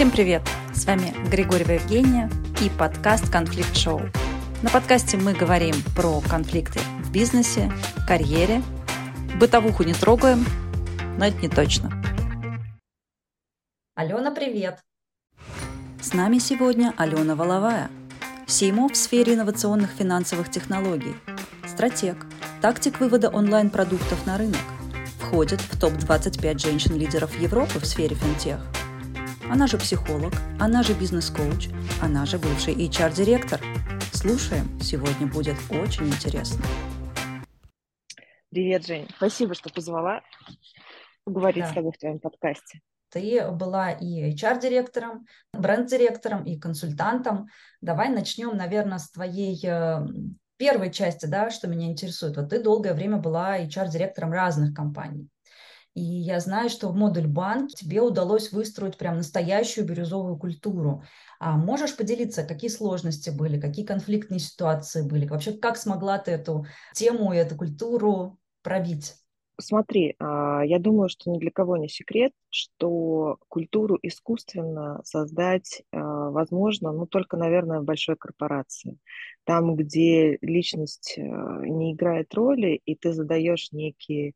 Всем привет! С вами Григорьева Евгения и подкаст «Конфликт Шоу». На подкасте мы говорим про конфликты в бизнесе, карьере. Бытовуху не трогаем, но это не точно. Алена, привет! С нами сегодня Алена Воловая, СИМО в сфере инновационных финансовых технологий, стратег, тактик вывода онлайн-продуктов на рынок, входит в топ-25 женщин-лидеров Европы в сфере финтех – она же психолог, она же бизнес-коуч, она же бывший HR-директор. Слушаем, сегодня будет очень интересно. Привет, Жень. Спасибо, что позвала поговорить да. с тобой в твоем подкасте. Ты была и HR-директором, бренд-директором, и консультантом. Давай начнем, наверное, с твоей э, первой части, да, что меня интересует. Вот ты долгое время была HR-директором разных компаний. И я знаю, что в модуль банк тебе удалось выстроить прям настоящую бирюзовую культуру. А можешь поделиться, какие сложности были, какие конфликтные ситуации были? Вообще, как смогла ты эту тему и эту культуру пробить? Смотри, а, я думаю, что ни для кого не секрет, что культуру искусственно создать а, возможно, ну, только, наверное, в большой корпорации. Там, где личность а, не играет роли, и ты задаешь некие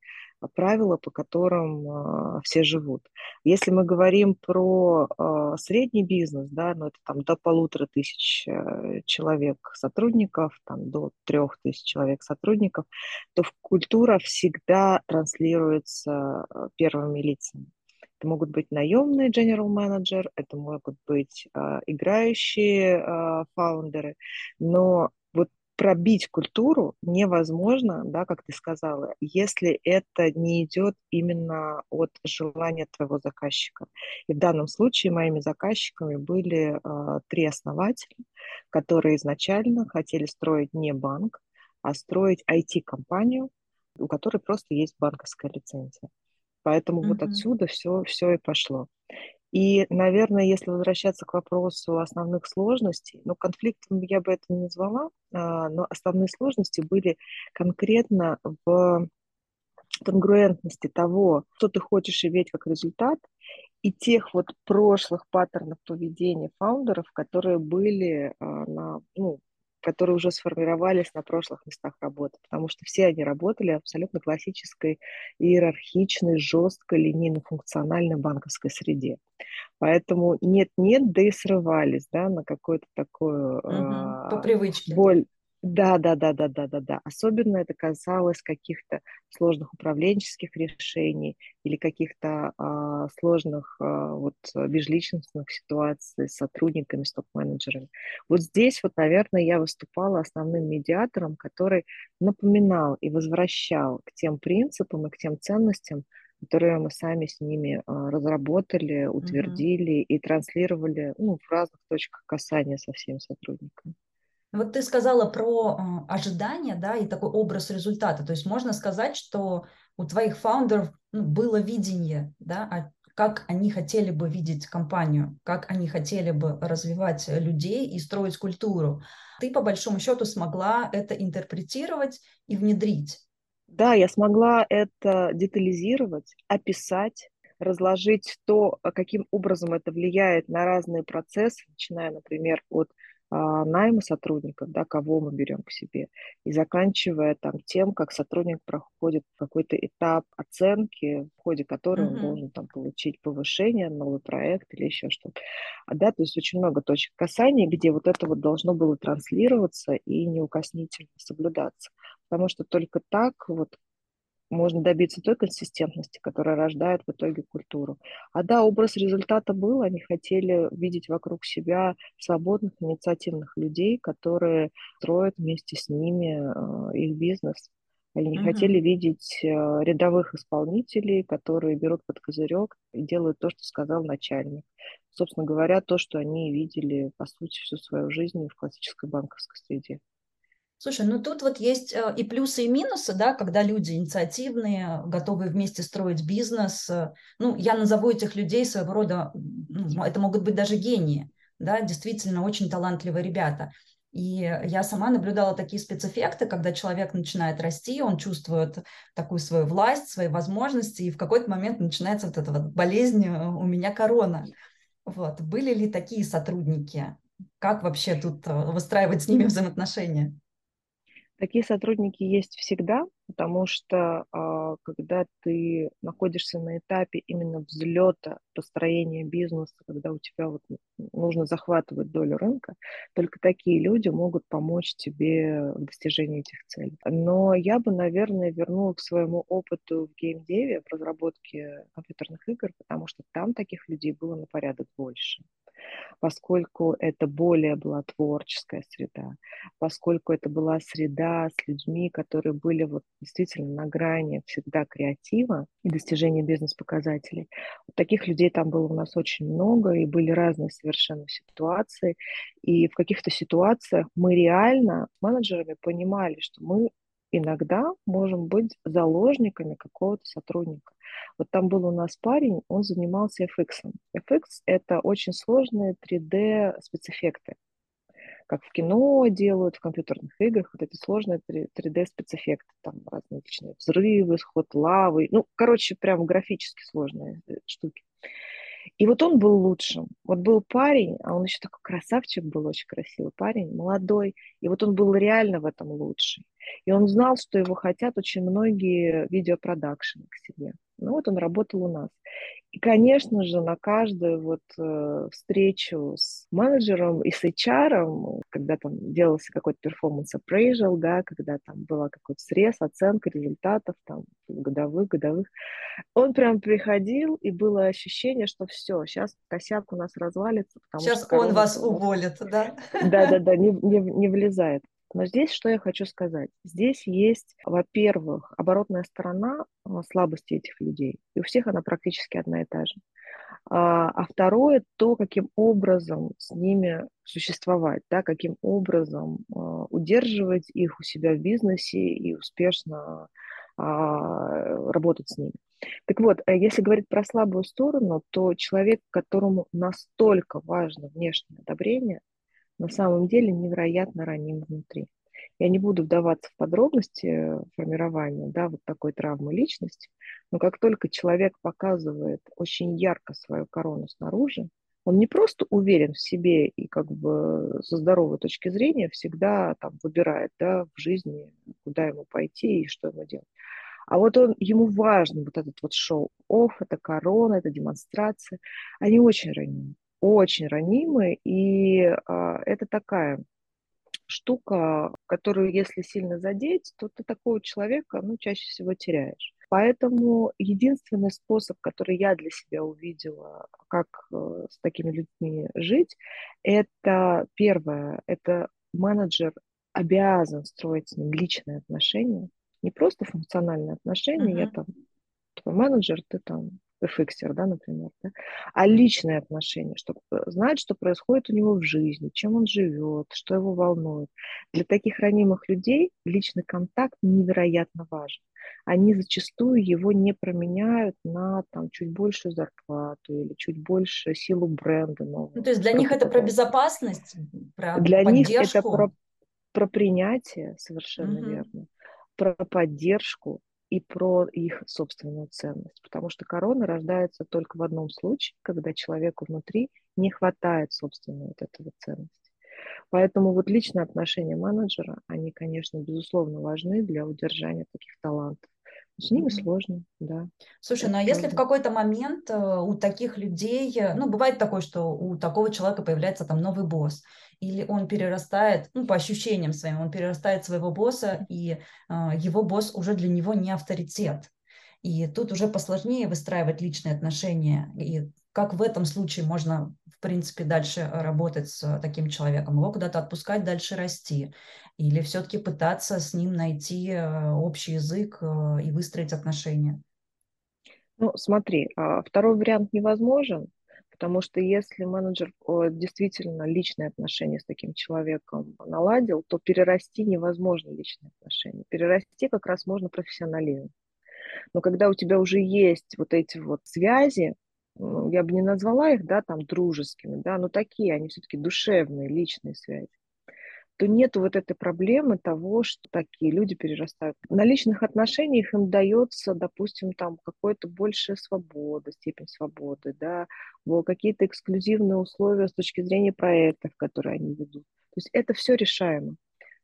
правила, по которым э, все живут. Если мы говорим про э, средний бизнес, да, ну это там до полутора тысяч э, человек сотрудников, там до трех тысяч человек сотрудников, то культура всегда транслируется э, первыми лицами. Это могут быть наемные general manager, это могут быть э, играющие э, фаундеры, но вот пробить культуру невозможно, да, как ты сказала, если это не идет именно от желания твоего заказчика. И в данном случае моими заказчиками были э, три основателя, которые изначально хотели строить не банк, а строить IT-компанию, у которой просто есть банковская лицензия. Поэтому mm-hmm. вот отсюда все, все и пошло. И, наверное, если возвращаться к вопросу основных сложностей, ну, конфликтом я бы это не назвала, а, но основные сложности были конкретно в конгруентности того, что ты хочешь иметь как результат, и тех вот прошлых паттернов поведения фаундеров, которые были а, на, ну, которые уже сформировались на прошлых местах работы, потому что все они работали абсолютно классической, иерархичной, жесткой, линейно-функциональной банковской среде. Поэтому нет-нет, да и срывались да, на какую-то такую угу, по привычке. боль, да, да, да, да, да, да, да. Особенно это касалось каких-то сложных управленческих решений или каких-то а, сложных а, вот межличностных ситуаций с сотрудниками, с топ-менеджерами. Вот здесь вот, наверное, я выступала основным медиатором, который напоминал и возвращал к тем принципам и к тем ценностям, которые мы сами с ними а, разработали, утвердили mm-hmm. и транслировали ну, в разных точках касания со всеми сотрудниками. Вот ты сказала про ожидания, да, и такой образ результата. То есть можно сказать, что у твоих фаундеров ну, было видение, да, а как они хотели бы видеть компанию, как они хотели бы развивать людей и строить культуру. Ты, по большому счету, смогла это интерпретировать и внедрить. Да, я смогла это детализировать, описать, разложить то, каким образом это влияет на разные процессы, начиная, например, от найма сотрудников, да, кого мы берем к себе, и заканчивая там тем, как сотрудник проходит какой-то этап оценки, в ходе которого mm-hmm. он должен там получить повышение, новый проект или еще что-то. А, да, то есть очень много точек касания, где вот это вот должно было транслироваться и неукоснительно соблюдаться. Потому что только так вот можно добиться той консистентности, которая рождает в итоге культуру. А да, образ результата был, они хотели видеть вокруг себя свободных, инициативных людей, которые строят вместе с ними э, их бизнес. Они не uh-huh. хотели видеть э, рядовых исполнителей, которые берут под козырек и делают то, что сказал начальник. Собственно говоря, то, что они видели, по сути, всю свою жизнь в классической банковской среде. Слушай, ну тут вот есть э, и плюсы, и минусы, да, когда люди инициативные, готовы вместе строить бизнес. Э, ну, я назову этих людей своего рода, ну, это могут быть даже гении, да, действительно очень талантливые ребята. И я сама наблюдала такие спецэффекты, когда человек начинает расти, он чувствует такую свою власть, свои возможности, и в какой-то момент начинается вот эта вот болезнь э, «у меня корона». Вот. Были ли такие сотрудники? Как вообще тут выстраивать с ними взаимоотношения? Такие сотрудники есть всегда, потому что а, когда ты находишься на этапе именно взлета, построения бизнеса, когда у тебя вот нужно захватывать долю рынка, только такие люди могут помочь тебе в достижении этих целей. Но я бы, наверное, вернула к своему опыту в геймдеве, в разработке компьютерных игр, потому что там таких людей было на порядок больше поскольку это более была творческая среда, поскольку это была среда с людьми, которые были вот действительно на грани всегда креатива и достижения бизнес-показателей. Вот таких людей там было у нас очень много, и были разные совершенно ситуации. И в каких-то ситуациях мы реально менеджерами понимали, что мы иногда можем быть заложниками какого-то сотрудника. Вот там был у нас парень, он занимался FX. FX — это очень сложные 3D спецэффекты как в кино делают, в компьютерных играх, вот эти сложные 3D спецэффекты, там разные различные взрывы, сход лавы, ну, короче, прям графически сложные э, штуки. И вот он был лучшим. Вот был парень, а он еще такой красавчик был, очень красивый парень, молодой. И вот он был реально в этом лучший. И он знал, что его хотят очень многие видеопродакшены к себе. Ну вот он работал у нас. И, конечно же, на каждую вот э, встречу с менеджером и с HR, когда там делался какой-то перформанс appraisal, да, когда там была какой-то срез, оценка результатов, там, годовых, годовых, он прям приходил, и было ощущение, что все, сейчас косяк у нас развалится. сейчас он вас уволит, да? Да-да-да, не, не, не влезает. Но здесь что я хочу сказать? Здесь есть, во-первых, оборотная сторона а, слабости этих людей. И у всех она практически одна и та же. А, а второе, то, каким образом с ними существовать, да, каким образом а, удерживать их у себя в бизнесе и успешно работать с ними. Так вот, э, если говорить про слабую сторону, то человек, которому настолько важно внешнее одобрение, на самом деле невероятно раним внутри. Я не буду вдаваться в подробности формирования да, вот такой травмы личности, но как только человек показывает очень ярко свою корону снаружи, он не просто уверен в себе и как бы со здоровой точки зрения всегда там выбирает да, в жизни, куда ему пойти и что ему делать. А вот он, ему важен вот этот вот шоу-офф, это корона, это демонстрация. Они очень ранимы очень ранимы, и а, это такая штука, которую, если сильно задеть, то ты такого человека, ну, чаще всего теряешь. Поэтому единственный способ, который я для себя увидела, как э, с такими людьми жить, это первое, это менеджер обязан строить с ним личные отношения, не просто функциональные отношения, uh-huh. я там твой менеджер, ты там фиксер, да, например, да, а личные отношения, чтобы э, знать, что происходит у него в жизни, чем он живет, что его волнует. Для таких ранимых людей личный контакт невероятно важен. Они зачастую его не променяют на там, чуть большую зарплату или чуть больше силу бренда. Нового, ну, то есть для них это про безопасность, про Для поддержку? них это про, про принятие, совершенно угу. верно, про поддержку, и про их собственную ценность. Потому что корона рождается только в одном случае, когда человеку внутри не хватает собственной вот этого ценности. Поэтому вот личные отношения менеджера, они, конечно, безусловно важны для удержания таких талантов. С ними сложно, да. Слушай, ну а если в какой-то момент э, у таких людей, э, ну бывает такое, что у такого человека появляется там новый босс, или он перерастает, ну по ощущениям своим, он перерастает своего босса, и э, его босс уже для него не авторитет. И тут уже посложнее выстраивать личные отношения. И как в этом случае можно, в принципе, дальше работать с таким человеком? Его куда-то отпускать, дальше расти? Или все-таки пытаться с ним найти э, общий язык э, и выстроить отношения? Ну, смотри, а, второй вариант невозможен, потому что если менеджер действительно личные отношения с таким человеком наладил, то перерасти невозможно личные отношения. Перерасти как раз можно профессионализм. Но когда у тебя уже есть вот эти вот связи, я бы не назвала их, да, там, дружескими, да, но такие, они все-таки душевные, личные связи, то нету вот этой проблемы того, что такие люди перерастают. На личных отношениях им дается, допустим, там какое-то большая свобода, степень свободы, да, какие-то эксклюзивные условия с точки зрения проектов, которые они ведут. То есть это все решаемо.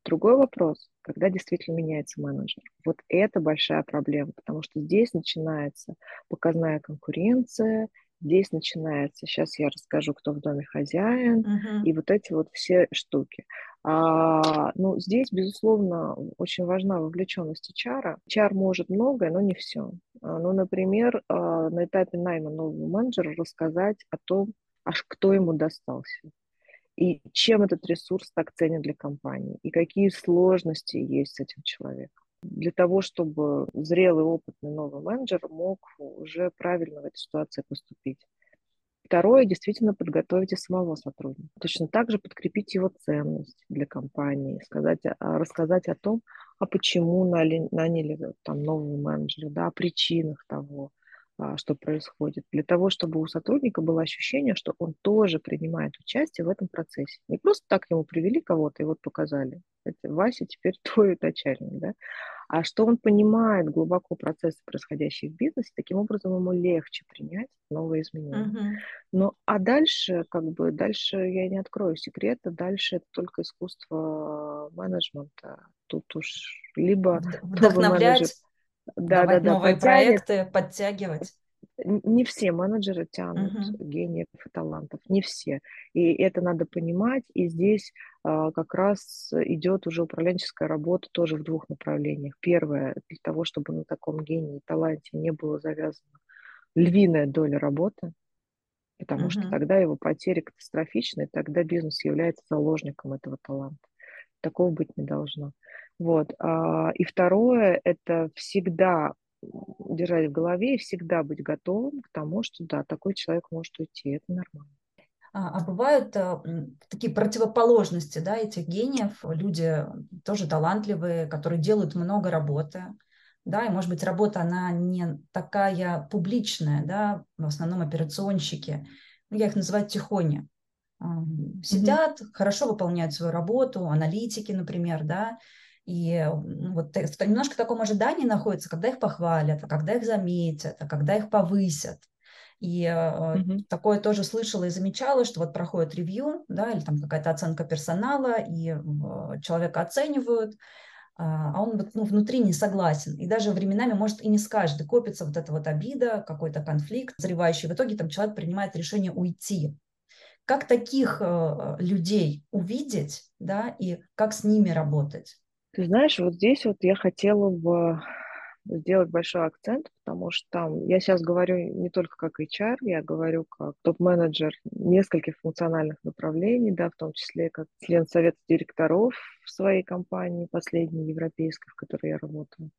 Другой вопрос, когда действительно меняется менеджер. Вот это большая проблема, потому что здесь начинается показная конкуренция, здесь начинается, сейчас я расскажу, кто в доме хозяин, uh-huh. и вот эти вот все штуки. А, ну, здесь, безусловно, очень важна вовлеченность HR. HR может многое, но не все. А, ну, например, а, на этапе найма нового менеджера рассказать о том, аж кто ему достался и чем этот ресурс так ценен для компании, и какие сложности есть с этим человеком. Для того, чтобы зрелый, опытный новый менеджер мог уже правильно в этой ситуации поступить. Второе, действительно подготовить и самого сотрудника. Точно так же подкрепить его ценность для компании, сказать, рассказать о том, а почему наняли, наняли там нового менеджера, да, о причинах того, что происходит, для того, чтобы у сотрудника было ощущение, что он тоже принимает участие в этом процессе. Не просто так ему привели кого-то и вот показали. Это Вася теперь твой начальник, да? А что он понимает глубоко процессы, происходящие в бизнесе, таким образом ему легче принять новые изменения. Uh-huh. Ну, а дальше, как бы, дальше я не открою секрета, дальше это только искусство менеджмента. Тут уж либо вдохновлять да, давать да, да, новые подтянет. проекты, подтягивать. Не все менеджеры тянут uh-huh. гениев и талантов, не все. И это надо понимать. И здесь а, как раз идет уже управленческая работа тоже в двух направлениях. Первое, для того, чтобы на таком гении и таланте не было завязано львиная доля работы, потому uh-huh. что тогда его потери катастрофичны, и тогда бизнес является заложником этого таланта. Такого быть не должно. Вот. А, и второе – это всегда держать в голове и всегда быть готовым к тому, что да, такой человек может уйти, это нормально. А, а бывают а, такие противоположности, да, этих гениев, люди тоже талантливые, которые делают много работы, да, и, может быть, работа, она не такая публичная, да, в основном операционщики, ну, я их называю тихони, сидят, mm-hmm. хорошо выполняют свою работу, аналитики, например, да, и вот в немножко таком ожидании находятся, когда их похвалят, а когда их заметят, а когда их повысят. И mm-hmm. такое тоже слышала и замечала, что вот проходит ревью, да, или там какая-то оценка персонала, и человека оценивают, а, а он вот, ну, внутри не согласен. И даже временами, может, и не скажет, и копится вот эта вот обида, какой-то конфликт, зревающий. В итоге там человек принимает решение уйти. Как таких людей увидеть, да, и как с ними работать? Ты знаешь, вот здесь вот я хотела бы сделать большой акцент, потому что я сейчас говорю не только как HR, я говорю как топ-менеджер нескольких функциональных направлений, да, в том числе как член совета директоров в своей компании, последней европейской, в которой я работаю.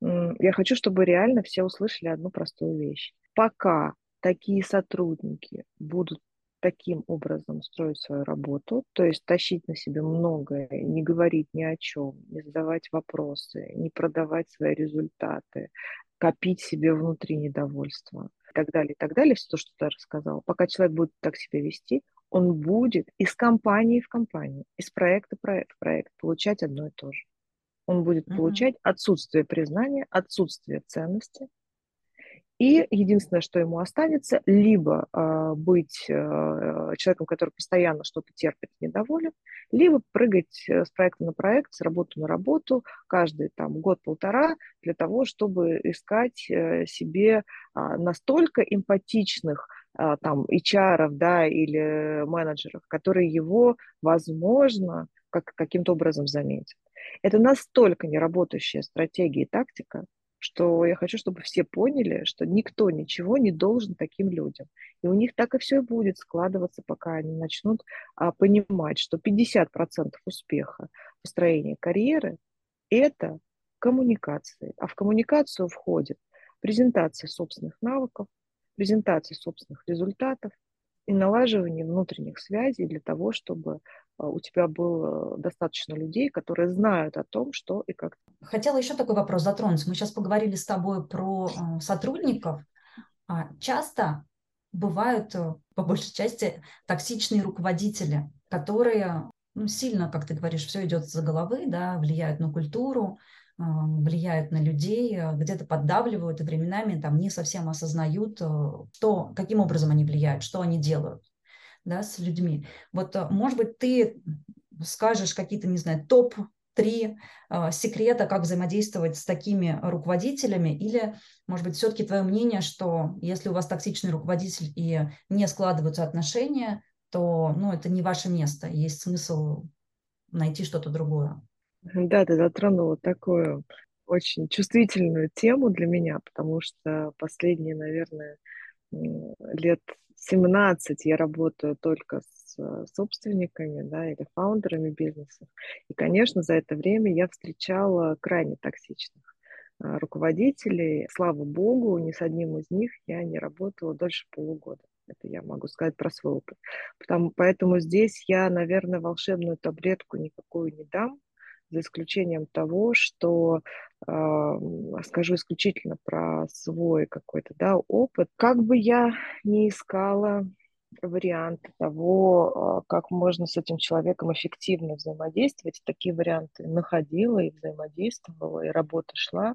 Я хочу, чтобы реально все услышали одну простую вещь. Пока такие сотрудники будут таким образом строить свою работу, то есть тащить на себе многое, не говорить ни о чем, не задавать вопросы, не продавать свои результаты, копить себе внутри недовольство и так далее, и так далее, все то, что ты рассказал. Пока человек будет так себя вести, он будет из компании в компанию, из проекта в проект, проект получать одно и то же. Он будет mm-hmm. получать отсутствие признания, отсутствие ценности, и единственное, что ему останется, либо э, быть э, человеком, который постоянно что-то терпит, недоволен, либо прыгать э, с проекта на проект, с работы на работу каждый там год-полтора для того, чтобы искать э, себе э, настолько эмпатичных э, там HR, да, или менеджеров, которые его, возможно, как, каким-то образом заметят. Это настолько неработающая стратегия и тактика, что я хочу, чтобы все поняли, что никто ничего не должен таким людям. И у них так и все будет складываться, пока они начнут а, понимать, что 50% успеха построения карьеры – это коммуникации. А в коммуникацию входит презентация собственных навыков, презентация собственных результатов, и налаживание внутренних связей для того, чтобы у тебя было достаточно людей, которые знают о том, что и как. Хотела еще такой вопрос затронуть. Мы сейчас поговорили с тобой про а, сотрудников. А, часто бывают, э, по большей части, токсичные руководители, которые ну, сильно, как ты говоришь, все идет за головы, да, влияют на культуру, а, влияют на людей, а, где-то поддавливают и временами там не совсем осознают, э, каким образом они влияют, что они делают да, с людьми. Вот, э, может быть, ты скажешь какие-то, не знаю, топ три э, секрета, как взаимодействовать с такими руководителями, или, может быть, все-таки твое мнение, что если у вас токсичный руководитель и не складываются отношения, то, ну, это не ваше место, есть смысл найти что-то другое. Да, ты затронула такую очень чувствительную тему для меня, потому что последние, наверное, лет 17 я работаю только с э, собственниками да, или фаундерами бизнесов. И, конечно, за это время я встречала крайне токсичных э, руководителей. Слава богу, ни с одним из них я не работала дольше полугода. Это я могу сказать про свой опыт. Потому, поэтому здесь я, наверное, волшебную таблетку никакую не дам, за исключением того, что скажу исключительно про свой какой-то да, опыт. Как бы я ни искала варианты того, а, как можно с этим человеком эффективно взаимодействовать. Такие варианты находила и взаимодействовала, и работа шла.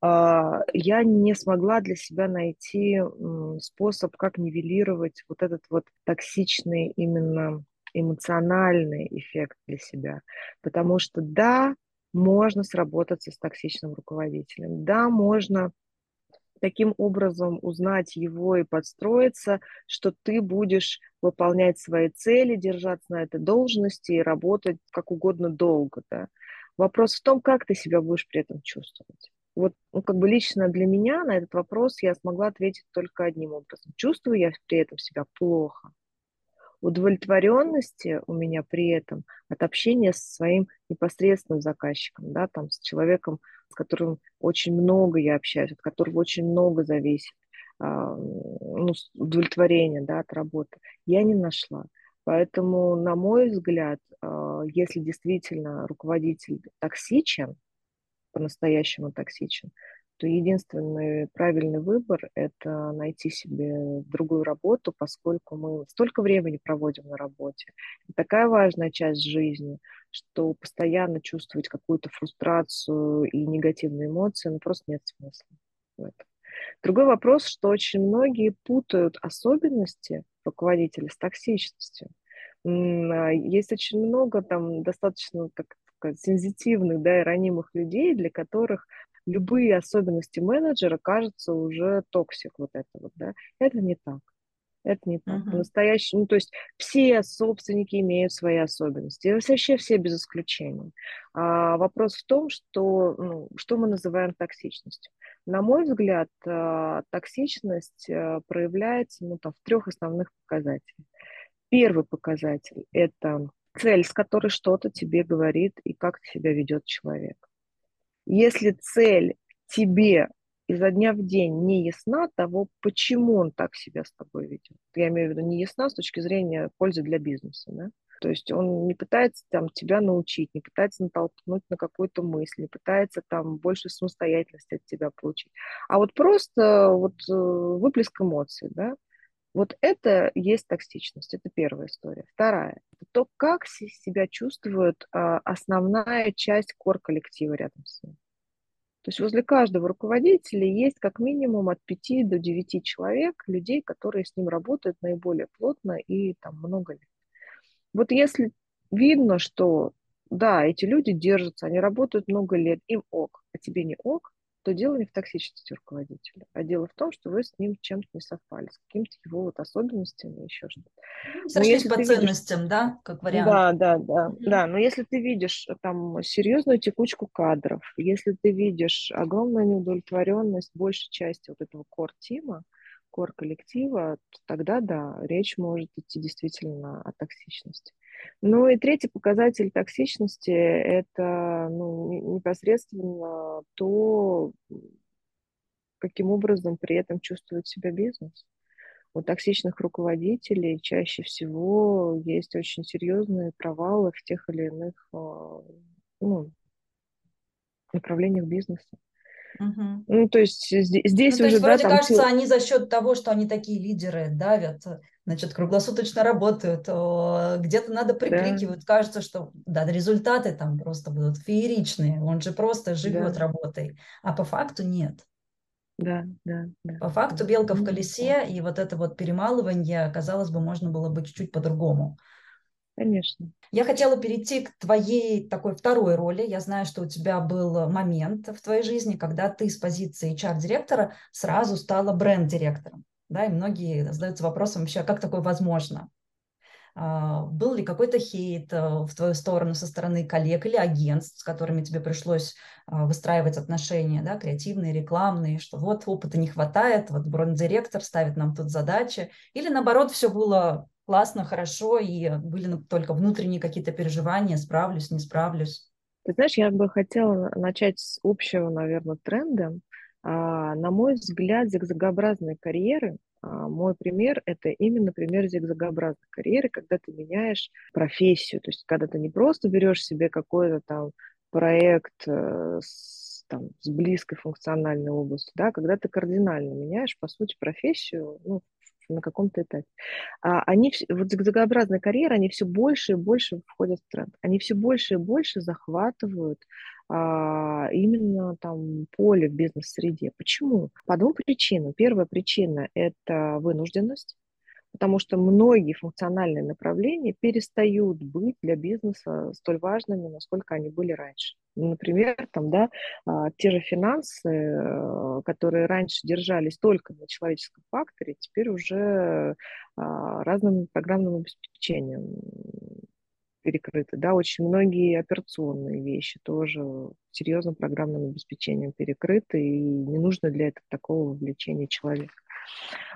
А, я не смогла для себя найти способ, как нивелировать вот этот вот токсичный именно эмоциональный эффект для себя. Потому что да, можно сработаться с токсичным руководителем, да, можно таким образом узнать его и подстроиться, что ты будешь выполнять свои цели, держаться на этой должности и работать как угодно долго. Да? Вопрос в том, как ты себя будешь при этом чувствовать. Вот ну, как бы лично для меня на этот вопрос я смогла ответить только одним образом. Чувствую я при этом себя плохо удовлетворенности у меня при этом от общения со своим непосредственным заказчиком, да, там, с человеком, с которым очень много я общаюсь, от которого очень много зависит а, ну, удовлетворения да, от работы, я не нашла. Поэтому, на мой взгляд, а, если действительно руководитель токсичен, по-настоящему токсичен, то единственный правильный выбор – это найти себе другую работу, поскольку мы столько времени проводим на работе. Это такая важная часть жизни, что постоянно чувствовать какую-то фрустрацию и негативные эмоции, ну, просто нет смысла в этом. Другой вопрос, что очень многие путают особенности руководителя с токсичностью. А, есть очень много там достаточно так, сензитивных, да, и ранимых людей, для которых любые особенности менеджера кажутся уже toxic вот это вот, да. Это не так. Это не так. Uh-huh. Настоящий, ну, то есть все собственники имеют свои особенности. Вообще все без исключения. А вопрос в том, что, ну, что мы называем токсичностью. На мой взгляд, а, токсичность а, проявляется ну, там, в трех основных показателях. Первый показатель – это цель, с которой что-то тебе говорит и как себя ведет человек. Если цель тебе изо дня в день не ясна того, почему он так себя с тобой ведет. Я имею в виду не ясна с точки зрения пользы для бизнеса. Да? То есть он не пытается там, тебя научить, не пытается натолкнуть на какую-то мысль, не пытается там больше самостоятельности от тебя получить. А вот просто вот э, выплеск эмоций, да, вот это есть токсичность, это первая история. Вторая – это то, как себя чувствует а, основная часть кор-коллектива рядом с ним. То есть возле каждого руководителя есть как минимум от 5 до 9 человек, людей, которые с ним работают наиболее плотно и там много лет. Вот если видно, что да, эти люди держатся, они работают много лет, им ок, а тебе не ок, то дело не в токсичности руководителя, а дело в том, что вы с ним чем-то не совпали, с какими-то его вот особенностями, еще что-то. Ну, сошлись по ценностям, видишь... да, как вариант? Да, да, да, mm-hmm. да, но если ты видишь э, там серьезную текучку кадров, если ты видишь огромную неудовлетворенность большей части вот этого кор-тима, кор-коллектива, тогда, да, речь может идти действительно о токсичности. Ну и третий показатель токсичности – это ну, непосредственно то, каким образом при этом чувствует себя бизнес. У токсичных руководителей чаще всего есть очень серьезные провалы в тех или иных а, ну, направлениях бизнеса. Угу. Ну, то есть здесь ну, то уже, есть, вроде да, кажется, сил... они за счет того, что они такие лидеры, давят, значит, круглосуточно работают, где-то надо прикрикивать, да. кажется, что да, результаты там просто будут фееричные, он же просто живет да. работой, а по факту нет. Да, да, да. По факту белка в колесе, и вот это вот перемалывание, казалось бы, можно было бы чуть-чуть по-другому. Конечно. Я хотела перейти к твоей такой второй роли. Я знаю, что у тебя был момент в твоей жизни, когда ты с позиции HR-директора сразу стала бренд-директором. Да, и многие задаются вопросом вообще, как такое возможно? А, был ли какой-то хейт э, в твою сторону со стороны коллег или агентств, с которыми тебе пришлось а, выстраивать отношения, да, креативные, рекламные, что вот опыта не хватает, вот бренд-директор ставит нам тут задачи, или наоборот все было классно, хорошо, и были только внутренние какие-то переживания, справлюсь, не справлюсь? Ты знаешь, я бы хотела начать с общего, наверное, тренда. А, на мой взгляд, зигзагообразные карьеры а, мой пример – это именно пример зигзагообразной карьеры, когда ты меняешь профессию. То есть, когда ты не просто берешь себе какой-то там проект э, с, там, с близкой функциональной областью, да, когда ты кардинально меняешь, по сути, профессию ну, на каком-то этапе. А они, вот зигзагообразная карьера, они все больше и больше входят в тренд. Они все больше и больше захватывают а, именно там поле в бизнес-среде. Почему? По двум причинам. Первая причина – это вынужденность потому что многие функциональные направления перестают быть для бизнеса столь важными, насколько они были раньше. Например, там, да, а, те же финансы, э, которые раньше держались только на человеческом факторе, теперь уже а, разным программным обеспечением перекрыты. Да, очень многие операционные вещи тоже серьезным программным обеспечением перекрыты, и не нужно для этого такого вовлечения человека.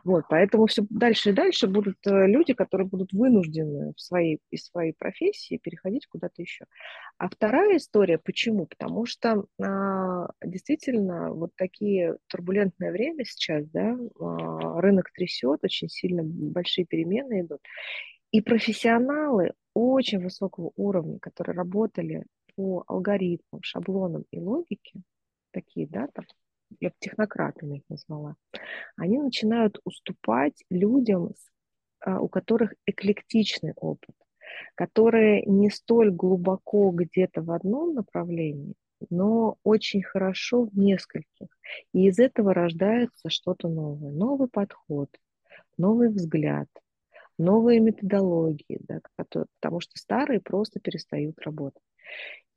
Вот, поэтому все дальше и дальше будут э, люди, которые будут вынуждены в своей, из своей профессии переходить куда-то еще. А вторая история, почему? Потому что а, действительно вот такие турбулентное время сейчас, да, а, рынок трясет, очень сильно большие перемены идут. И профессионалы очень высокого уровня, которые работали по алгоритмам, шаблонам и логике, такие, да, там, я бы технократами их назвала, они начинают уступать людям, а, у которых эклектичный опыт, которые не столь глубоко где-то в одном направлении, но очень хорошо в нескольких. И из этого рождается что-то новое, новый подход, новый взгляд, новые методологии, да, которые, потому что старые просто перестают работать.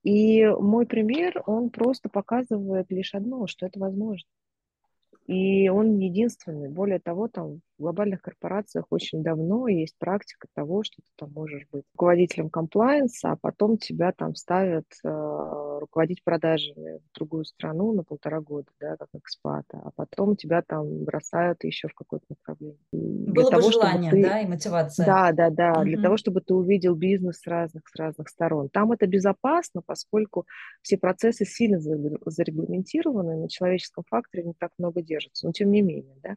И мой пример, он просто показывает лишь одно, что это возможно. И он единственный. Более того, там в глобальных корпорациях очень давно есть практика того, что ты там можешь быть руководителем комплайенса, а потом тебя там ставят э, руководить продажами в другую страну на полтора года, да, как экспата, а потом тебя там бросают еще в какое-то направление. Было того, бы желание, ты... да, и мотивация. Да, да, да, угу. для того, чтобы ты увидел бизнес с разных, с разных сторон. Там это безопасно, поскольку все процессы сильно зарегламентированы, на человеческом факторе не так много делать держится. Но тем не менее, да.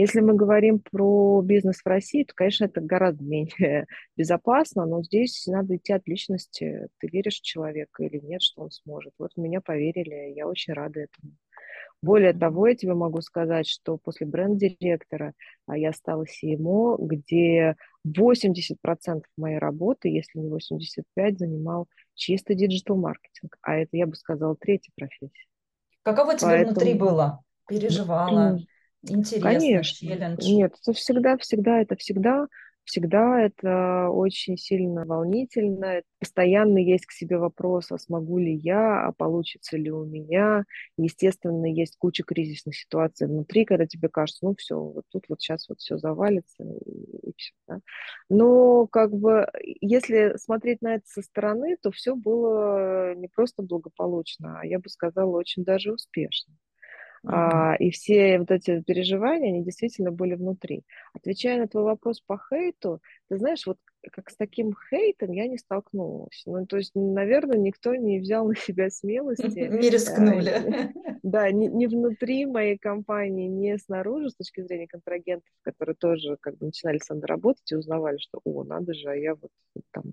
Если мы говорим про бизнес в России, то, конечно, это гораздо менее безопасно, но здесь надо идти от личности. Ты веришь в человека или нет, что он сможет. Вот в меня поверили, я очень рада этому. Более того, я тебе могу сказать, что после бренд-директора а, я стала CMO, где 80% моей работы, если не 85%, занимал чисто digital-маркетинг. А это, я бы сказала, третья профессия. Каково тебе Поэтому... внутри было? переживала? Интересно, Конечно. челлендж? Нет, это всегда, всегда, это всегда, всегда это очень сильно волнительно. Постоянно есть к себе вопрос, а смогу ли я, а получится ли у меня. Естественно, есть куча кризисных ситуаций внутри, когда тебе кажется, ну все, вот тут вот сейчас вот все завалится и, и все. Да? Но как бы, если смотреть на это со стороны, то все было не просто благополучно, а я бы сказала, очень даже успешно. А, и все вот эти переживания, они действительно были внутри. Отвечая на твой вопрос по хейту, ты знаешь, вот как с таким хейтом я не столкнулась. Ну, то есть, наверное, никто не взял на себя смелости. Не рискнули. Да, не, не внутри моей компании, не снаружи, с точки зрения контрагентов, которые тоже как бы начинали со мной работать и узнавали, что, о, надо же, а я вот там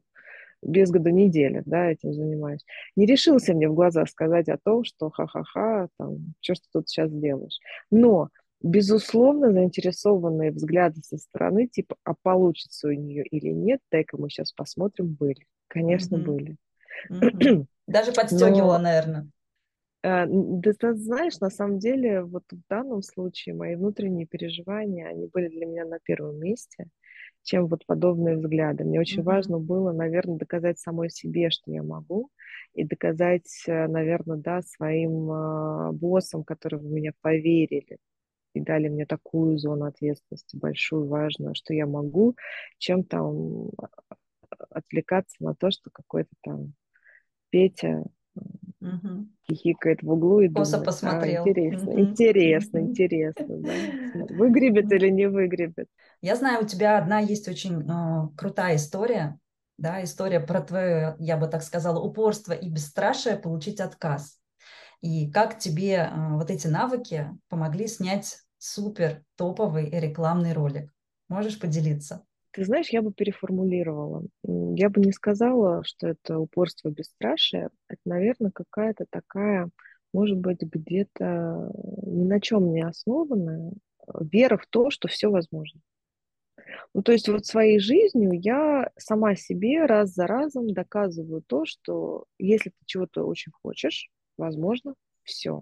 без году недели, да, этим занимаюсь, не решился мне в глаза сказать о том, что ха-ха-ха, там, что ж ты тут сейчас делаешь. Но, безусловно, заинтересованные взгляды со стороны, типа, а получится у нее или нет, дай-ка мы сейчас посмотрим, были. Конечно, mm-hmm. были. Mm-hmm. Даже подстегивала, Но... наверное. Э, да ты знаешь, на самом деле, вот в данном случае мои внутренние переживания, они были для меня на первом месте, чем вот подобные взгляды. Мне очень mm-hmm. важно было, наверное, доказать самой себе, что я могу, и доказать, э, наверное, да, своим э, боссам, которые в меня поверили и дали мне такую зону ответственности большую, важную, что я могу, чем там отвлекаться на то, что какой-то там Петя Угу. Хихикает в углу и Косо думает, посмотрел. А, интересно, угу. интересно, интересно, да. Выгребет или не выгребет. Я знаю, у тебя одна есть очень э, крутая история, да, история про твое, я бы так сказала, упорство и бесстрашие получить отказ. И как тебе э, вот эти навыки помогли снять супер топовый рекламный ролик? Можешь поделиться? Ты знаешь, я бы переформулировала. Я бы не сказала, что это упорство бесстрашие. Это, наверное, какая-то такая, может быть, где-то ни на чем не основанная вера в то, что все возможно. Ну, то есть вот своей жизнью я сама себе раз за разом доказываю то, что если ты чего-то очень хочешь, возможно, все.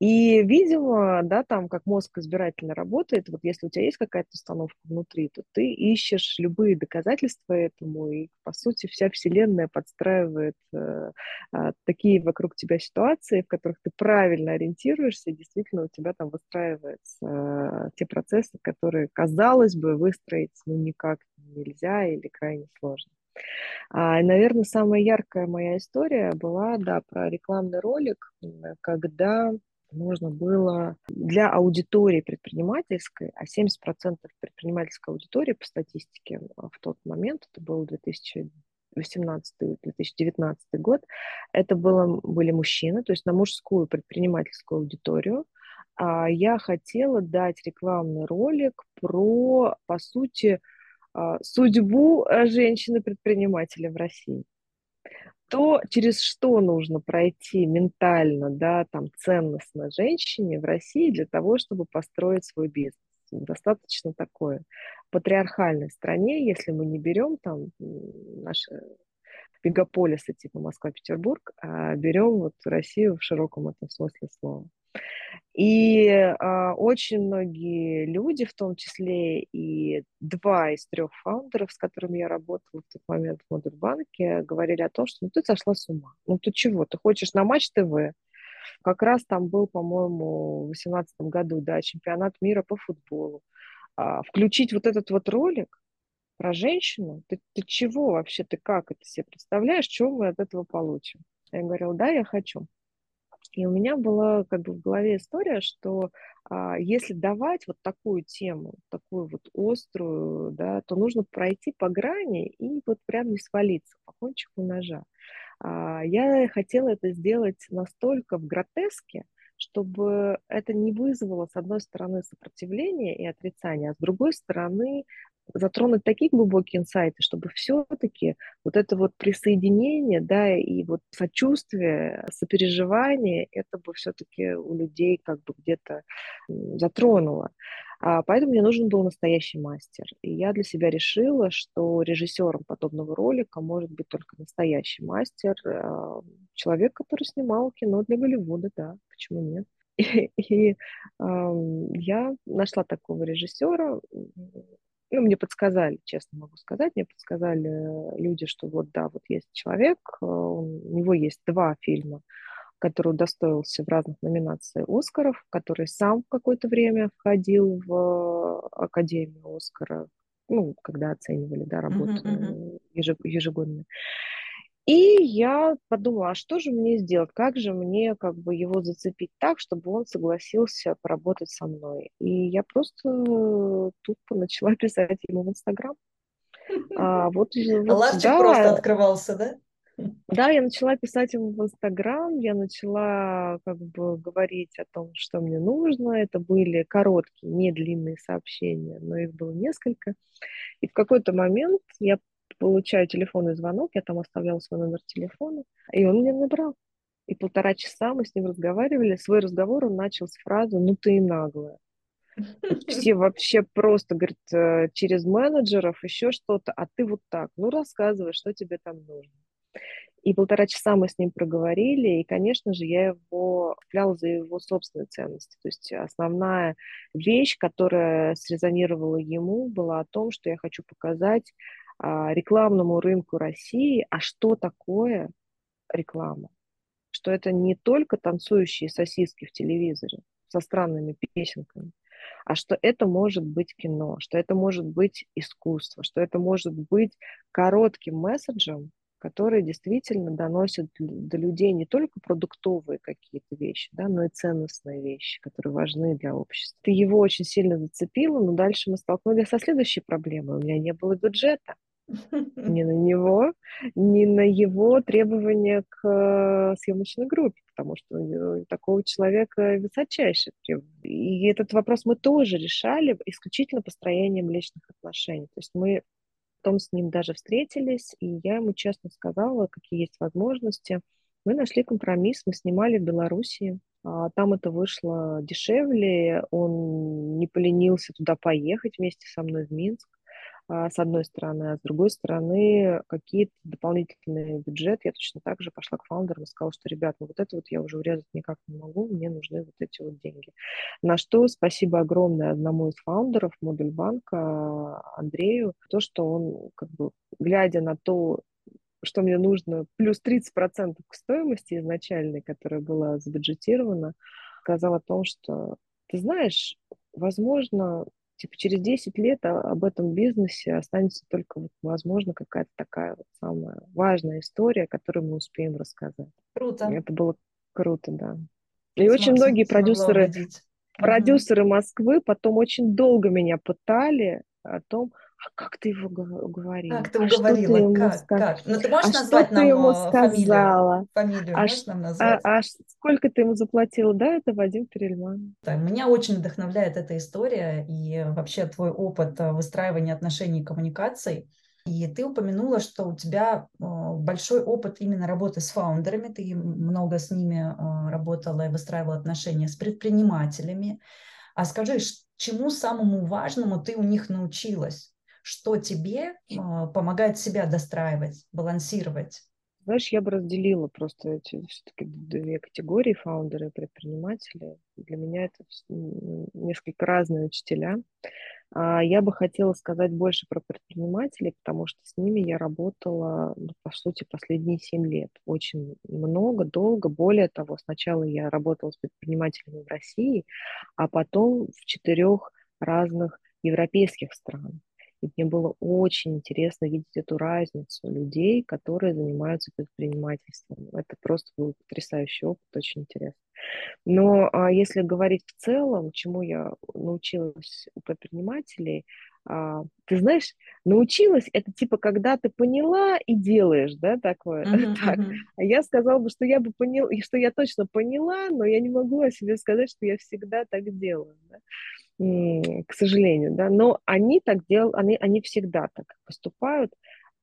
И, видимо, да, там, как мозг избирательно работает, вот если у тебя есть какая-то установка внутри, то ты ищешь любые доказательства этому, и, по сути, вся Вселенная подстраивает э, э, такие вокруг тебя ситуации, в которых ты правильно ориентируешься, и действительно у тебя там выстраиваются э, те процессы, которые, казалось бы, выстроить ну, никак нельзя или крайне сложно. А, наверное, самая яркая моя история была, да, про рекламный ролик, когда нужно было для аудитории предпринимательской, а 70% предпринимательской аудитории по статистике а, в тот момент, это был 2018-2019 год, это было, были мужчины, то есть на мужскую предпринимательскую аудиторию, а я хотела дать рекламный ролик про, по сути, судьбу э, женщины-предпринимателя в России то, через что нужно пройти ментально, да, там, ценностно женщине в России для того, чтобы построить свой бизнес. Достаточно такое. Патриархальной стране, если мы не берем там наши мегаполисы типа Москва-Петербург, а берем вот Россию в широком этом смысле слова. И а, очень многие люди, в том числе и два из трех фаундеров, с которыми я работала в тот момент в Модульбанке, говорили о том, что ну, ты сошла с ума. Ну ты чего? Ты хочешь на Матч ТВ? Как раз там был, по-моему, в 2018 году, да, чемпионат мира по футболу. А, включить вот этот вот ролик про женщину, ты, ты чего вообще, ты как это себе представляешь, чего мы от этого получим? Я говорила, да, я хочу. И у меня была как бы в голове история, что а, если давать вот такую тему, такую вот острую, да, то нужно пройти по грани и вот прям не свалиться по кончику ножа. А, я хотела это сделать настолько в гротеске, чтобы это не вызвало, с одной стороны, сопротивление и отрицание, а с другой стороны, затронуть такие глубокие инсайты, чтобы все-таки вот это вот присоединение, да, и вот сочувствие, сопереживание, это бы все-таки у людей как бы где-то затронуло. А поэтому мне нужен был настоящий мастер. И я для себя решила, что режиссером подобного ролика может быть только настоящий мастер, а, человек, который снимал кино для Голливуда, да, почему нет. И, и э, я нашла такого режиссера, ну, мне подсказали, честно могу сказать, мне подсказали э, люди, что вот да, вот есть человек, э, у него есть два фильма, который удостоился в разных номинациях Оскаров, который сам в какое-то время входил в Академию Оскара, ну, когда оценивали, да, работу uh-huh, uh-huh. ежегодно. И я подумала, а что же мне сделать, как же мне как бы его зацепить так, чтобы он согласился поработать со мной. И я просто тупо начала писать ему в Инстаграм. А, вот, вот, Ларчик да, просто открывался, да? Да, я начала писать ему в Инстаграм, я начала как бы говорить о том, что мне нужно. Это были короткие, не длинные сообщения, но их было несколько. И в какой-то момент я получаю телефонный звонок, я там оставляла свой номер телефона, и он мне набрал. И полтора часа мы с ним разговаривали. Свой разговор он начал с фразы «ну ты и наглая». Все вообще просто, говорит, э, через менеджеров, еще что-то, а ты вот так. Ну, рассказывай, что тебе там нужно. И полтора часа мы с ним проговорили, и, конечно же, я его цепляла за его собственные ценности. То есть основная вещь, которая срезонировала ему, была о том, что я хочу показать рекламному рынку России, а что такое реклама. Что это не только танцующие сосиски в телевизоре со странными песенками, а что это может быть кино, что это может быть искусство, что это может быть коротким месседжем, которые действительно доносят до людей не только продуктовые какие-то вещи, да, но и ценностные вещи, которые важны для общества. Ты его очень сильно зацепила, но дальше мы столкнулись со следующей проблемой. У меня не было бюджета ни на него, ни на его требования к э, съемочной группе, потому что у такого человека высочайшие требования. И этот вопрос мы тоже решали исключительно построением личных отношений. То есть мы Потом с ним даже встретились, и я ему честно сказала, какие есть возможности. Мы нашли компромисс, мы снимали в Белоруссии. А там это вышло дешевле, он не поленился туда поехать вместе со мной в Минск. А, с одной стороны, а с другой стороны какие-то дополнительные бюджеты. Я точно так же пошла к фаундерам и сказала, что, ребят, ну вот это вот я уже урезать никак не могу, мне нужны вот эти вот деньги. На что спасибо огромное одному из фаундеров Модуль банка Андрею, то, что он, как бы, глядя на то, что мне нужно, плюс 30% к стоимости изначальной, которая была забюджетирована, сказал о том, что, ты знаешь, возможно, типа через 10 лет об этом бизнесе останется только, вот, возможно, какая-то такая вот самая важная история, которую мы успеем рассказать. Круто. Это было круто, да. И Смог, очень многие продюсеры, продюсеры Москвы потом очень долго меня пытали о том, а как ты его уговорила? Как ты уговорила? А как? как? Ну, ты можешь а назвать нам ты ему э, сказала? фамилию? Фамилию а можешь нам назвать? А, а сколько ты ему заплатила? Да, это Вадим Перельман. Да, меня очень вдохновляет эта история и вообще твой опыт э, выстраивания отношений и коммуникаций. И ты упомянула, что у тебя э, большой опыт именно работы с фаундерами, ты много с ними работала и выстраивала отношения с предпринимателями. А скажи, чему самому важному ты у них научилась? Что тебе а, помогает себя достраивать, балансировать? Знаешь, я бы разделила просто эти все-таки две категории, фаундеры и предприниматели. Для меня это несколько разные учителя. А, я бы хотела сказать больше про предпринимателей, потому что с ними я работала, ну, по сути, последние семь лет. Очень много, долго. Более того, сначала я работала с предпринимателями в России, а потом в четырех разных европейских странах. И мне было очень интересно видеть эту разницу людей, которые занимаются предпринимательством. Это просто был потрясающий опыт, очень интересно. Но а, если говорить в целом, чему я научилась у предпринимателей, а, ты знаешь, научилась, это типа, когда ты поняла и делаешь, да, такое. Uh-huh, так. Uh-huh. А я сказала бы, что я бы поняла, что я точно поняла, но я не могу о себе сказать, что я всегда так делаю. Да? К сожалению, да, но они так делают, они, они всегда так поступают.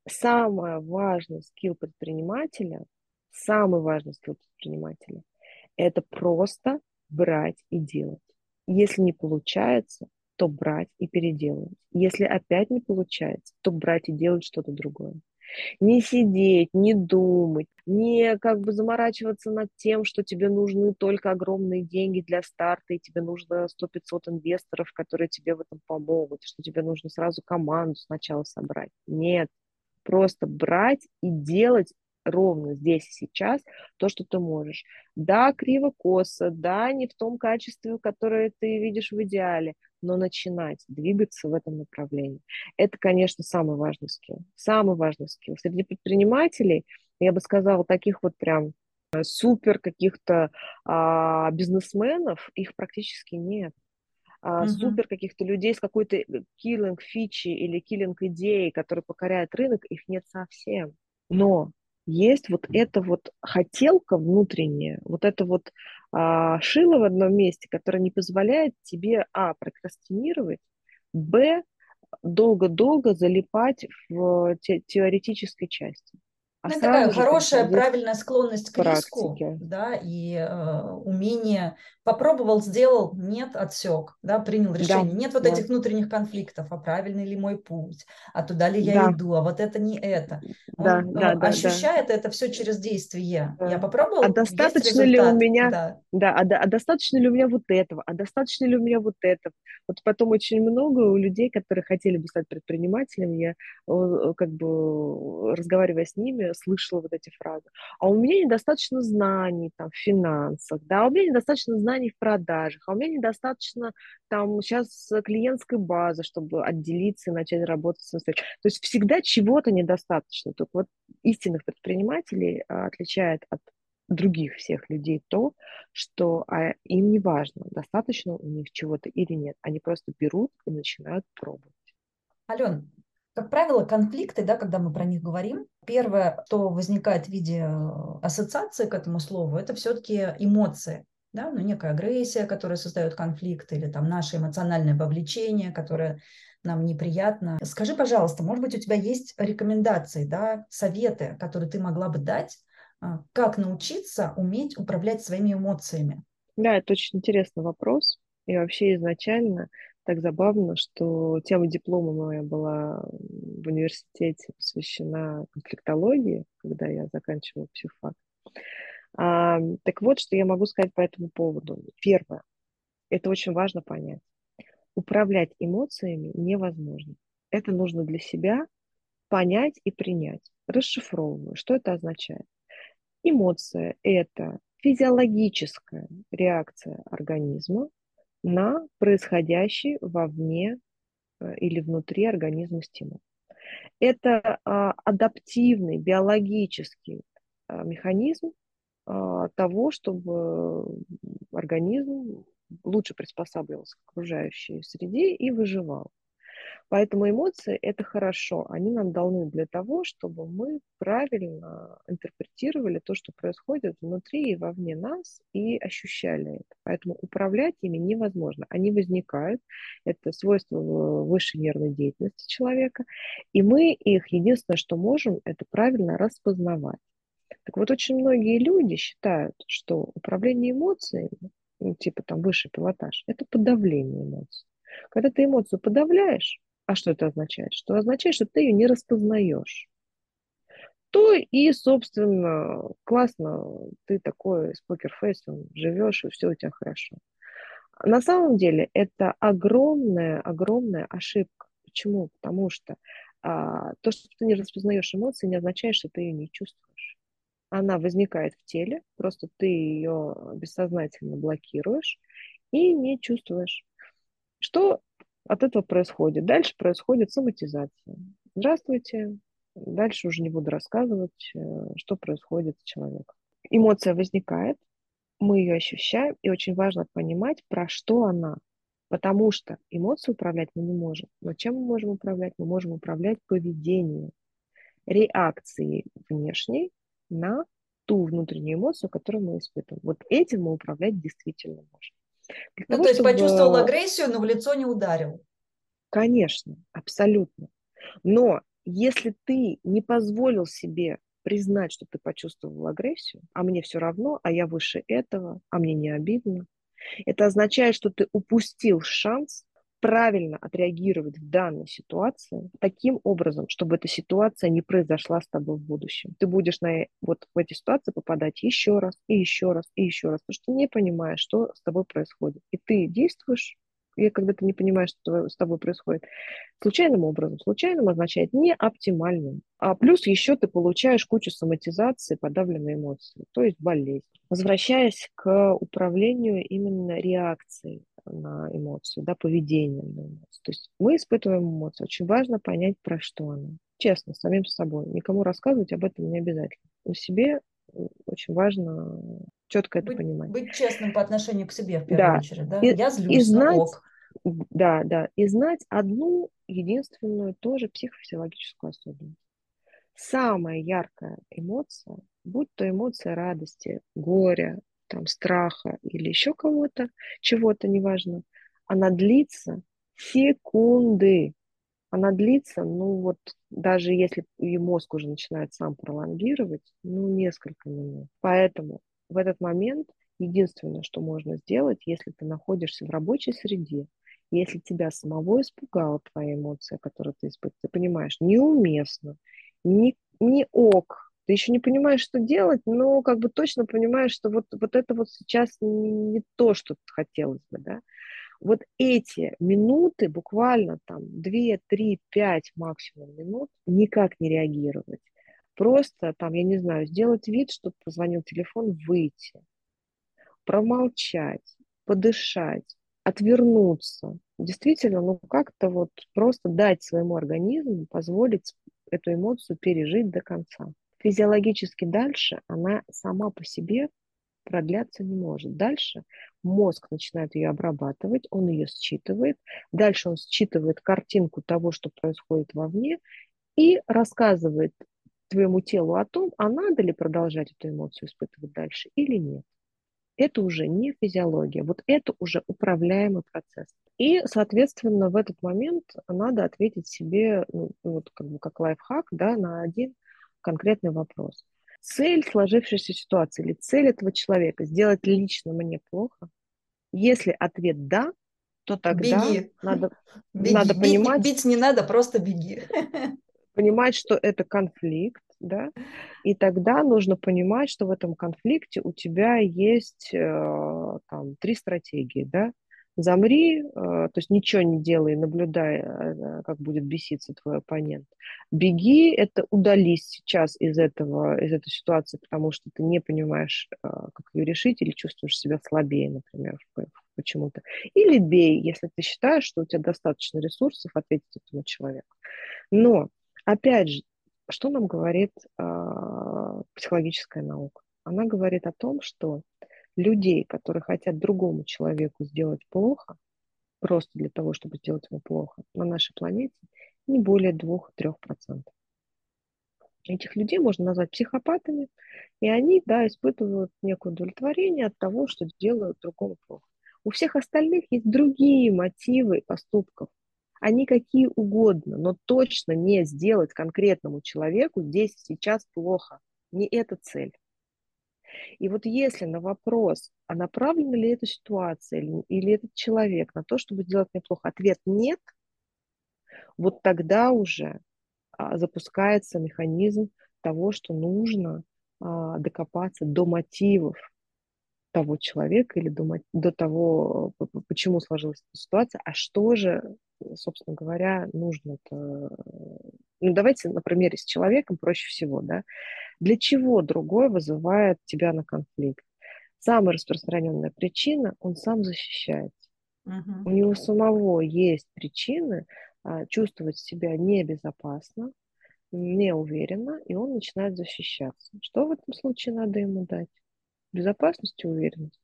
Самый важный скилл предпринимателя, самый важный скилл предпринимателя – это просто брать и делать. Если не получается, то брать и переделывать. Если опять не получается, то брать и делать что-то другое. Не сидеть, не думать, не как бы заморачиваться над тем, что тебе нужны только огромные деньги для старта, и тебе нужно 100-500 инвесторов, которые тебе в этом помогут, что тебе нужно сразу команду сначала собрать. Нет, просто брать и делать ровно здесь и сейчас то, что ты можешь. Да, криво-косо, да, не в том качестве, которое ты видишь в идеале, но начинать двигаться в этом направлении. Это, конечно, самый важный скилл. Самый важный скилл. Среди предпринимателей, я бы сказала, таких вот прям э, супер каких-то а, бизнесменов, их практически нет. А, uh-huh. Супер каких-то людей с какой-то киллинг фичи или киллинг идеей, которые покоряют рынок, их нет совсем. Но есть вот эта вот хотелка внутренняя, вот это вот а, шило в одном месте, которое не позволяет тебе, а, прокрастинировать, б, долго-долго залипать в те теоретической части. А ну, такая хорошая, правильная склонность к риску, да, и э, умение попробовал, сделал, нет, отсек, да, принял решение. Да, нет вот да. этих внутренних конфликтов, а правильный ли мой путь, а туда ли я да. иду, а вот это не это. Он да, да, э, да, ощущает да. это все через действие. Да. Я попробовал. А достаточно ли у меня, да, да а, а достаточно ли у меня вот этого, а достаточно ли у меня вот этого. Вот потом очень много у людей, которые хотели бы стать предпринимателями, я как бы разговаривая с ними, слышала вот эти фразы. А у меня недостаточно знаний там, в финансах, да, а у меня недостаточно знаний в продажах, а у меня недостаточно там сейчас клиентской базы, чтобы отделиться и начать работать самостоятельно. То есть всегда чего-то недостаточно. Только вот истинных предпринимателей а, отличает от других всех людей то, что а, им не важно, достаточно у них чего-то или нет. Они просто берут и начинают пробовать. Ален, как правило, конфликты, да, когда мы про них говорим, первое, что возникает в виде э, ассоциации к этому слову, это все-таки эмоции. Да, ну, некая агрессия, которая создает конфликт, или там наше эмоциональное вовлечение, которое нам неприятно. Скажи, пожалуйста, может быть, у тебя есть рекомендации, да, советы, которые ты могла бы дать, а, как научиться уметь управлять своими эмоциями? Да, это очень интересный вопрос. И вообще изначально так забавно, что тема диплома моя была в университете посвящена конфликтологии, когда я заканчивала психфак. А, так вот, что я могу сказать по этому поводу. Первое. Это очень важно понять. Управлять эмоциями невозможно. Это нужно для себя понять и принять. Расшифровываю. Что это означает? Эмоция – это физиологическая реакция организма на происходящий вовне э, или внутри организма стимул. Это а, адаптивный биологический а, механизм того, чтобы организм лучше приспосабливался к окружающей среде и выживал. Поэтому эмоции – это хорошо. Они нам даны для того, чтобы мы правильно интерпретировали то, что происходит внутри и вовне нас, и ощущали это. Поэтому управлять ими невозможно. Они возникают. Это свойство высшей нервной деятельности человека. И мы их, единственное, что можем, это правильно распознавать. Так вот, очень многие люди считают, что управление эмоциями, ну, типа там высший пилотаж, это подавление эмоций. Когда ты эмоцию подавляешь, а что это означает? Что означает, что ты ее не распознаешь. То и, собственно, классно, ты такой с покерфейсом живешь, и все у тебя хорошо. На самом деле это огромная, огромная ошибка. Почему? Потому что а, то, что ты не распознаешь эмоции, не означает, что ты ее не чувствуешь. Она возникает в теле, просто ты ее бессознательно блокируешь и не чувствуешь. Что от этого происходит. Дальше происходит соматизация. Здравствуйте. Дальше уже не буду рассказывать, э, что происходит с человеком. Эмоция возникает, мы ее ощущаем, и очень важно понимать, про что она. Потому что эмоции управлять мы не можем. Но чем мы можем управлять? Мы можем управлять поведением, реакцией внешней на ту внутреннюю эмоцию, которую мы испытываем. Вот этим мы управлять действительно можем. Для ну, того, то есть чтобы... почувствовал агрессию, но в лицо не ударил. Конечно, абсолютно. Но если ты не позволил себе признать, что ты почувствовал агрессию, а мне все равно, а я выше этого, а мне не обидно, это означает, что ты упустил шанс правильно отреагировать в данной ситуации таким образом, чтобы эта ситуация не произошла с тобой в будущем. Ты будешь на, вот в эти ситуации попадать еще раз, и еще раз, и еще раз, потому что не понимаешь, что с тобой происходит. И ты действуешь и когда ты не понимаешь, что с тобой происходит, случайным образом. Случайным означает не оптимальным. А плюс еще ты получаешь кучу соматизации, подавленной эмоции, то есть болезнь. Возвращаясь к управлению именно реакцией на эмоции, да, поведением на эмоции. То есть мы испытываем эмоции. Очень важно понять, про что она. Честно, самим собой. Никому рассказывать об этом не обязательно. У себе очень важно четко это быть, понимать. Быть честным по отношению к себе в первую да. очередь, да? И, Я злюсь, и знать, ок. Да, да. И знать одну единственную тоже психофизиологическую особенность. Самая яркая эмоция, будь то эмоция радости, горя, там, страха или еще кого-то, чего-то, неважно, она длится секунды. она длится, ну вот даже если и мозг уже начинает сам пролонгировать, ну несколько минут. Поэтому в этот момент единственное, что можно сделать, если ты находишься в рабочей среде, если тебя самого испугала твоя эмоция, которую ты испытываешь, ты понимаешь, неуместно, не, не ок, ты еще не понимаешь, что делать, но как бы точно понимаешь, что вот, вот это вот сейчас не, то, что хотелось бы, да. Вот эти минуты, буквально там 2, 3, 5 максимум минут, никак не реагировать. Просто там, я не знаю, сделать вид, что позвонил телефон, выйти, промолчать, подышать, отвернуться. Действительно, ну как-то вот просто дать своему организму, позволить эту эмоцию пережить до конца. Физиологически дальше она сама по себе продляться не может. Дальше мозг начинает ее обрабатывать, он ее считывает, дальше он считывает картинку того, что происходит вовне, и рассказывает твоему телу о том, а надо ли продолжать эту эмоцию испытывать дальше или нет. Это уже не физиология, вот это уже управляемый процесс. И, соответственно, в этот момент надо ответить себе, ну, вот как бы как лайфхак, да, на один конкретный вопрос цель сложившейся ситуации или цель этого человека сделать лично мне плохо? Если ответ да, то тогда беги. надо, беги. надо бить, понимать... Бить не надо, просто беги. Понимать, что это конфликт, да, и тогда нужно понимать, что в этом конфликте у тебя есть э, там три стратегии, да, замри, э, то есть ничего не делай, наблюдай, э, как будет беситься твой оппонент. Беги, это удались сейчас из, этого, из этой ситуации, потому что ты не понимаешь, э, как ее решить, или чувствуешь себя слабее, например, почему-то. Или бей, если ты считаешь, что у тебя достаточно ресурсов ответить этому человеку. Но, опять же, что нам говорит э, психологическая наука? Она говорит о том, что людей, которые хотят другому человеку сделать плохо, просто для того, чтобы сделать ему плохо, на нашей планете не более 2-3%. Этих людей можно назвать психопатами, и они, да, испытывают некое удовлетворение от того, что делают другому плохо. У всех остальных есть другие мотивы поступков. Они какие угодно, но точно не сделать конкретному человеку здесь сейчас плохо. Не эта цель. И вот если на вопрос, а направлена ли эта ситуация или, или этот человек на то, чтобы сделать мне плохо, ответ нет, вот тогда уже а, запускается механизм того, что нужно а, докопаться до мотивов того человека или до, до того, почему сложилась эта ситуация, а что же, собственно говоря, нужно. -то... Ну, давайте на примере с человеком проще всего, да. Для чего другой вызывает тебя на конфликт? Самая распространенная причина – он сам защищается. Угу. У него самого есть причины а, чувствовать себя небезопасно, неуверенно, и он начинает защищаться. Что в этом случае надо ему дать? Безопасность и уверенность.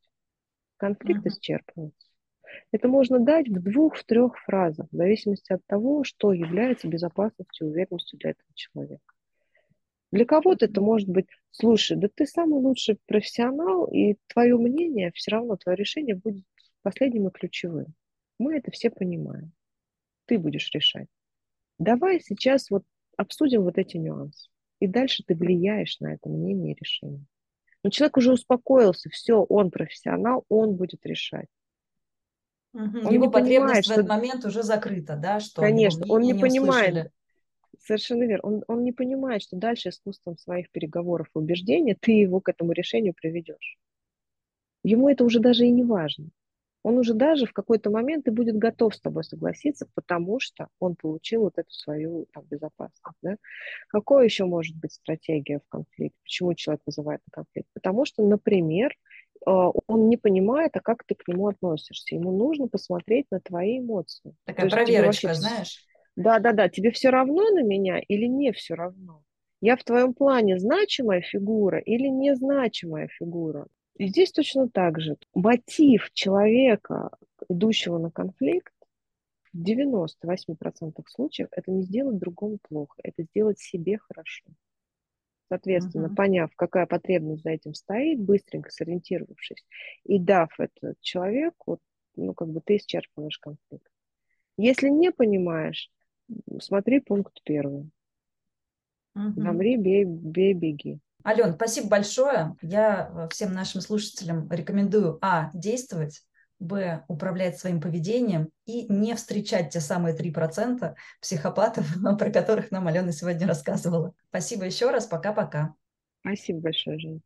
Конфликт uh исчерпывается. Это можно дать в двух, в трех фразах, в зависимости от того, что является безопасностью и уверенностью для этого человека. Для кого-то это может быть, слушай, да ты самый лучший профессионал, и твое мнение, все равно твое решение будет последним и ключевым. Мы это все понимаем. Ты будешь решать. Давай сейчас вот обсудим вот эти нюансы. И дальше ты влияешь на это мнение и решение. Но человек уже успокоился, все, он профессионал, он будет решать. Угу. Он Его потребность понимает, в этот что... момент уже закрыта, да, что Конечно, он не, не понимает, услышали. Совершенно верно. Он, он не понимает, что дальше искусством своих переговоров и убеждения ты его к этому решению приведешь. Ему это уже даже и не важно. Он уже даже в какой-то момент и будет готов с тобой согласиться, потому что он получил вот эту свою там, безопасность. Да? Какой еще может быть стратегия в конфликте? Почему человек вызывает конфликт? Потому что, например, э, он не понимает, а как ты к нему относишься. Ему нужно посмотреть на твои эмоции. Такая проверочка, вообще... знаешь? Да, да, да. Тебе все равно на меня или не все равно? Я в твоем плане значимая фигура или незначимая фигура? И здесь точно так же. Мотив человека, идущего на конфликт, в 98% случаев это не сделать другому плохо, это сделать себе хорошо. Соответственно, uh-huh. поняв, какая потребность за этим стоит, быстренько сориентировавшись и дав это человеку, ну, как бы ты исчерпываешь конфликт. Если не понимаешь, смотри пункт первый. Угу. Замри, бей, бей, беги. Ален, спасибо большое. Я э, всем нашим слушателям рекомендую, а, действовать, б, управлять своим поведением и не встречать те самые 3% психопатов, про которых нам Алена сегодня рассказывала. Спасибо еще раз. Пока-пока. Спасибо большое, Жень.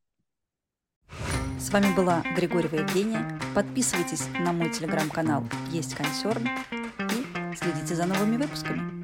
С вами была Григорьева Евгения. Подписывайтесь на мой телеграм-канал «Есть консерн» и следите за новыми выпусками.